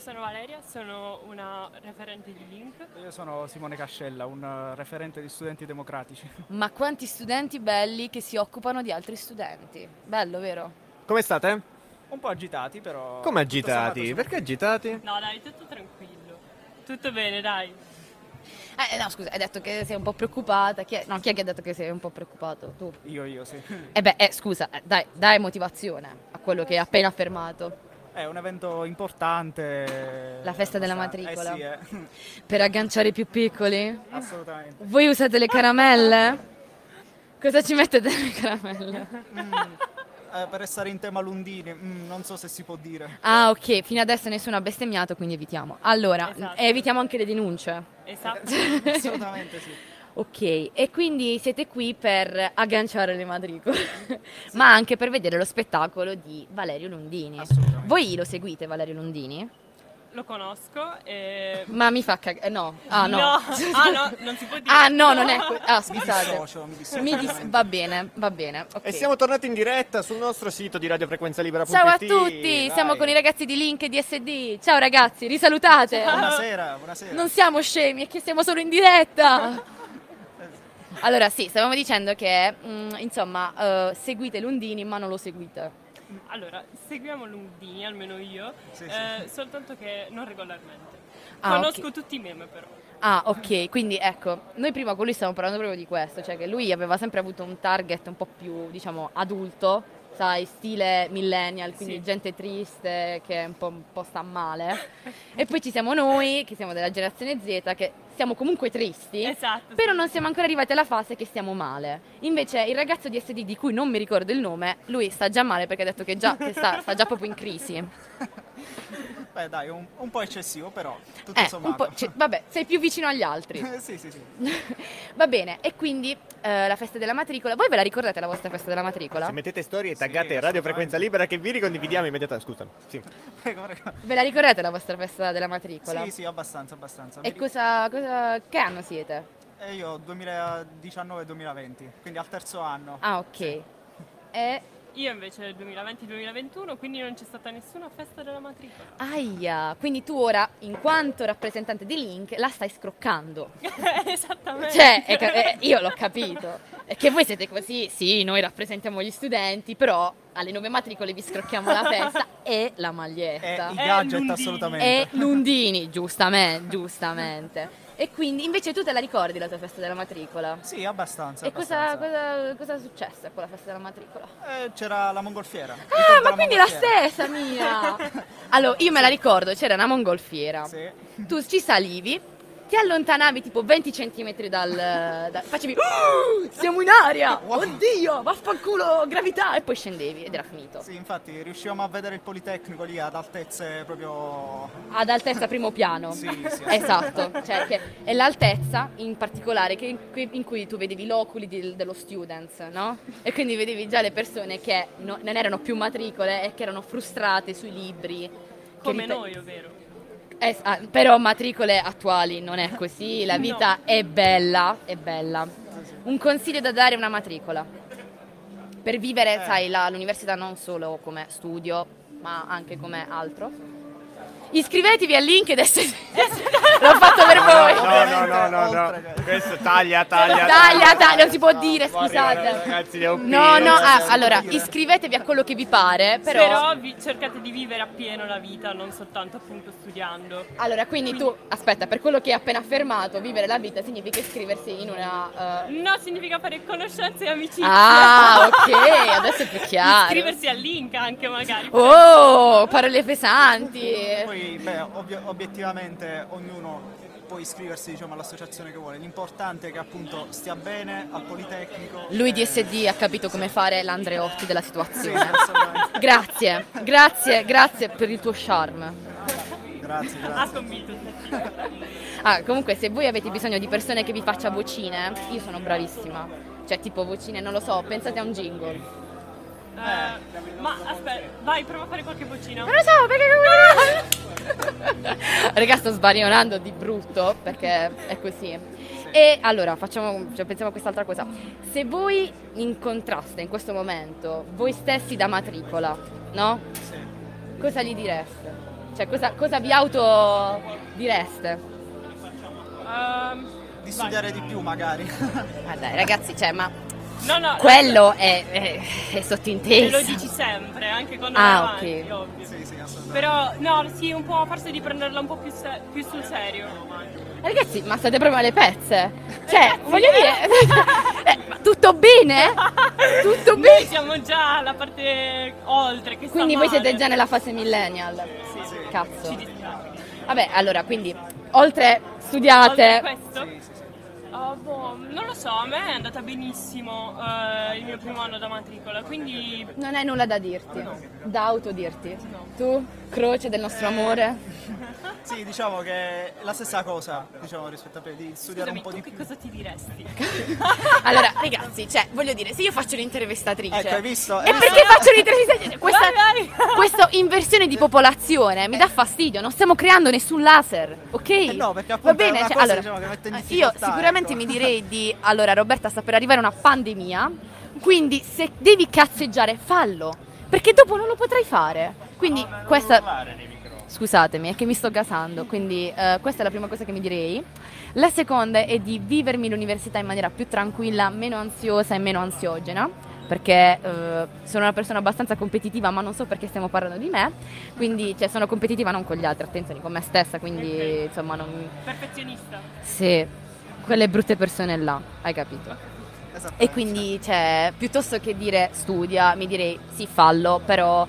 sono Valeria, sono una referente di Link. Io sono Simone Cascella, un eh, referente di studenti democratici. Ma quanti studenti belli che si occupano di altri studenti. Bello, vero? Come state? Un po' agitati, però. Come agitati? Perché agitati? No, dai, tutto tranquillo. Tutto bene, dai. Eh, no, scusa, hai detto che sei un po' preoccupata. Chi è? No, chi è che ha detto che sei un po' preoccupato? Tu. Io, io, sì. Eh beh, eh, scusa, eh, dai, dai motivazione a quello che hai appena affermato. È un evento importante. La festa della matricola. Eh sì, eh. Per agganciare i più piccoli? assolutamente. Voi usate le caramelle? Cosa ci mettete nelle caramelle? Eh, per restare in tema Lundini, mm, non so se si può dire. Ah, ok, fino adesso nessuno ha bestemmiato, quindi evitiamo. Allora, Esatto. evitiamo anche le denunce. Esatto. Assolutamente sì. Ok, e quindi siete qui per agganciare le matricole, ma anche per vedere lo spettacolo di Valerio Lundini. Assolutamente. Voi lo seguite Valerio Lundini? Lo conosco e... Ma mi fa cagare. no. Ah no. Ah, no, non si può dire. Ah no, non è. que- Ah, Mi scusate. dissocio, mi dissocio. Mi dis- va bene, va bene. ok. E siamo tornati in diretta sul nostro sito di radiofrequenzalibera.it. Ciao a tutti, Dai. siamo con i ragazzi di Link e di SD. Ciao ragazzi, risalutate. Buonasera, buonasera. Non siamo scemi, è che siamo solo in diretta. Allora, sì, stavamo dicendo che, mm, insomma, eh, seguite Lundini, ma non lo seguite. Allora, seguiamo Lundini, almeno io, Sì, eh, soltanto che non regolarmente. Ah, Conosco ok. tutti i meme però. Ah, ok, quindi ecco, noi prima con lui stavamo parlando proprio di questo, cioè che lui aveva sempre avuto un target un po' più, diciamo, adulto, sai, stile millennial, quindi Sì. gente triste che un po', un po' sta male. E poi ci siamo noi, che siamo della generazione Z, che siamo comunque tristi. Esatto. Però non siamo ancora arrivati alla fase che stiamo male. Invece il ragazzo di SD di cui non mi ricordo il nome, lui sta già male perché ha detto che, già, che sta, sta già proprio in crisi. Beh, dai, un, un po' eccessivo, però. Tutto Eh, un sommato. po', cioè, vabbè, sei più vicino agli altri. Sì, sì, sì. Va bene, e quindi eh, la festa della matricola. Voi ve la ricordate la vostra festa della matricola? Se mettete storie e Sì, taggate Radio assolutamente. Frequenza Libera che vi ricondividiamo immediatamente. Scusami. Sì. Prego, prego. Ve la ricordate la vostra festa della matricola? Sì, sì, abbastanza, abbastanza. E cosa, cosa- Che anno siete? io 2019-2020, quindi al terzo anno. Ah, ok. E. Io invece nel 2020-2021, quindi non c'è stata nessuna festa della matricola. Aia, quindi tu ora, in quanto rappresentante di Link, la stai scroccando. Esattamente. Cioè, è eh, io l'ho capito. È che voi siete così, sì, noi rappresentiamo gli studenti, però alle nuove matricole vi scrocchiamo la festa e la E maglietta. i Eh, gadget Lundini. assolutamente. E Lundini, giustamente, giustamente. E quindi invece tu te la ricordi la tua festa della matricola? Sì, abbastanza. E cosa, abbastanza. cosa, cosa è successo con la festa della matricola? Eh, c'era la mongolfiera. Ah, ma quindi la stessa mia! Allora, io me la ricordo, c'era una mongolfiera. Sì. Tu ci salivi, ti allontanavi tipo 20 cm dal... dal- facevi... "Oh, siamo in aria! Oddio, vaffanculo, gravità! E poi scendevi ed era finito. Sì, infatti riuscivamo a vedere il Politecnico lì ad altezze proprio... Ad altezza primo piano. Sì, sì, Esatto, cioè che è l'altezza in particolare che in, cui, in cui tu vedevi l'oculi di- dello students, no? E quindi vedevi già le persone che no- non erano più matricole e che erano frustrate sui libri. Come rite- noi, ovvero. Eh, ah, però matricole attuali non è così, la vita è bella, è bella. Un consiglio da dare a una matricola. Per vivere, Eh. sai, la- l'università non solo come studio, ma anche come altro. Iscrivetevi al link ed essere... L'ho fatto per voi. No, no, no, no, Questo taglia, taglia. Taglia, taglia, non si può dire, scusate. Ragazzi. No, no, ah, allora, iscrivetevi a quello che vi pare, però... Cercate di vivere appieno la vita, non soltanto appunto studiando. Allora, quindi tu, aspetta, per quello che hai appena affermato, vivere la vita significa iscriversi in una... eh, No, significa fare conoscenze e amicizie. Ah, ok, adesso è più chiaro. Iscriversi al link anche magari. Oh, parole pesanti. Poi, beh, ovvio- obiettivamente ognuno può iscriversi diciamo, all'associazione che vuole. L'importante è che appunto stia bene al Politecnico. Lui di SD ha capito come fare l'Andreotti della Sì, situazione. assolutamente. Grazie, grazie, grazie per il tuo charme. Grazie, Ha grazie. convinto. Ah, comunque, se voi avete bisogno di persone che vi faccia vocine, io sono bravissima. Cioè, tipo vocine, non lo so, pensate a un jingle. Eh, ma aspetta, vai, prova a fare qualche vocina. Non lo so, perché... Raga, sto sbarionando di brutto, perché è così. E allora, facciamo, cioè, pensiamo a quest'altra cosa. Se voi incontraste in questo momento voi stessi da matricola, no? Sì. Cosa gli direste? Cioè, cosa, cosa vi auto direste? Ehm, Di vai. studiare di più magari. Ah, dai, ragazzi, cioè, ma No, no, quello è, è, è te sottinteso. lo dici sempre, anche quando Ah, vai avanti, ok. ovvio. sì, sì. Però, no, sì, un po' forse di prenderla un po' più, se- più sul serio. Ragazzi, ma state proprio alle pezze? Cioè, voglio dire, eh, tutto bene? Tutto Noi bene? siamo già alla parte oltre che sta Quindi voi siete già nella fase millennial. Sì, sì. Cazzo. Vabbè, allora, quindi, oltre studiate... Oltre questo? Oh, boh, non lo so, a me è andata benissimo eh, il mio primo anno da matricola, quindi Non hai nulla da dirti, da autodirti. Tu, croce del nostro amore? Sì, diciamo che è la stessa cosa, diciamo, rispetto a te, di studiare scusami, un po' tu di che più. cosa ti diresti? Allora, ragazzi, cioè, voglio dire, se io faccio l'intervistatrice... Ecco, hai visto? E visto? perché faccio l'intervistatrice? Questa, Vai, vai. questa inversione di popolazione mi dà fastidio, non stiamo creando nessun laser, ok? Eh no, perché Va appunto è bene, una cioè, cosa, allora, diciamo, che mette in eh, io sicuramente ecco. mi direi di... Allora, Roberta, sta per arrivare una pandemia, quindi se devi cazzeggiare, fallo, perché dopo non lo potrai fare. Quindi questa... Scusatemi, è che mi sto gasando, quindi eh, questa è la prima cosa che mi direi. La seconda è di vivermi l'università in maniera più tranquilla, meno ansiosa e meno ansiogena, perché eh, sono una persona abbastanza competitiva, ma non so perché stiamo parlando di me, quindi cioè, sono competitiva non con gli altri, attenzione, con me stessa, quindi Ok. insomma non... Perfezionista. Sì, quelle brutte persone là, hai capito? E quindi, cioè, piuttosto che dire studia, mi direi sì, fallo, però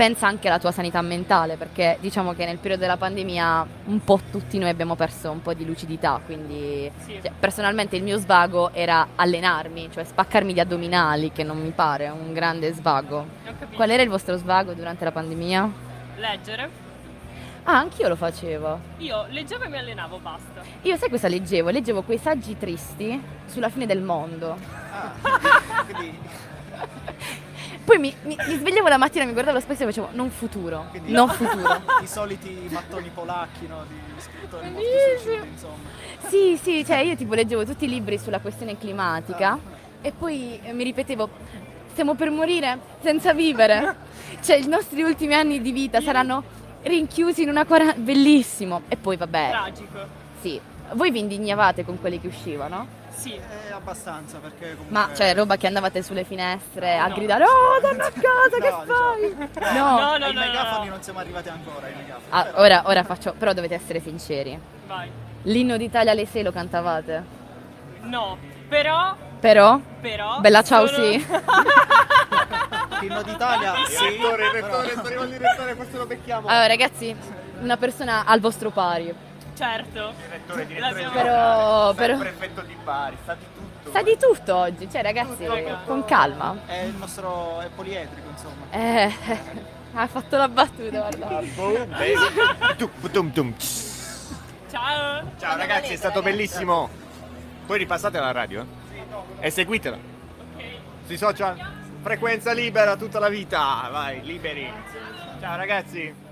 pensa anche alla tua sanità mentale, perché diciamo che nel periodo della pandemia un po' tutti noi abbiamo perso un po' di lucidità, quindi Sì. cioè, personalmente il mio svago era allenarmi, cioè spaccarmi gli addominali, che non mi pare un grande svago. Qual era il vostro svago durante la pandemia? Leggere. Ah, anch'io lo facevo. Io leggevo e mi allenavo, basta. Io sai cosa leggevo? Leggevo quei saggi tristi sulla fine del mondo. Ah, quindi, Poi mi, mi- mi svegliavo la mattina, mi guardavo allo specchio e facevo non futuro, quindi non futuro. i soliti mattoni polacchi, no, di scrittori suicidi, insomma. Sì, sì, cioè io tipo leggevo tutti i libri sulla questione climatica e poi eh, mi ripetevo stiamo per morire senza vivere. Cioè i nostri ultimi anni di vita saranno rinchiusi in una quarantena. Bellissimo. E poi vabbè, Tragico. sì. Voi vi indignavate con quelli che uscivano? Sì. Eh, abbastanza, perché comunque... Ma cioè roba che andavate sulle finestre a No. gridare Oh, torna a casa, che No, fai? diciamo- No. No, no, ai no, megafoni no. non siamo arrivati ancora, ai megafoni. Ah, però- ora, ora faccio, però dovete essere sinceri. Vai. L'inno d'Italia alle 6 lo cantavate? No. Però, Però? però... Bella ciao sono- sì. L'inno d'Italia, sì, Il rettore, il però- rettore, sta arrivando il rettore, forse lo becchiamo. Allora ragazzi, una persona al vostro pari. Certo. Rettore, direttore generale, Però- sta il però- prefetto di Bari, sa di tutto. Sa di tutto oggi, cioè ragazzi, con calma. È il nostro... è poliedrico, insomma. Eh, ha fatto la battuta, guarda. Ciao. Ciao ragazzi, è stato bellissimo. Poi ripassate alla radio eh? e seguitela Ok. sui social. Frequenza libera tutta la vita, vai, liberi. Ciao ragazzi.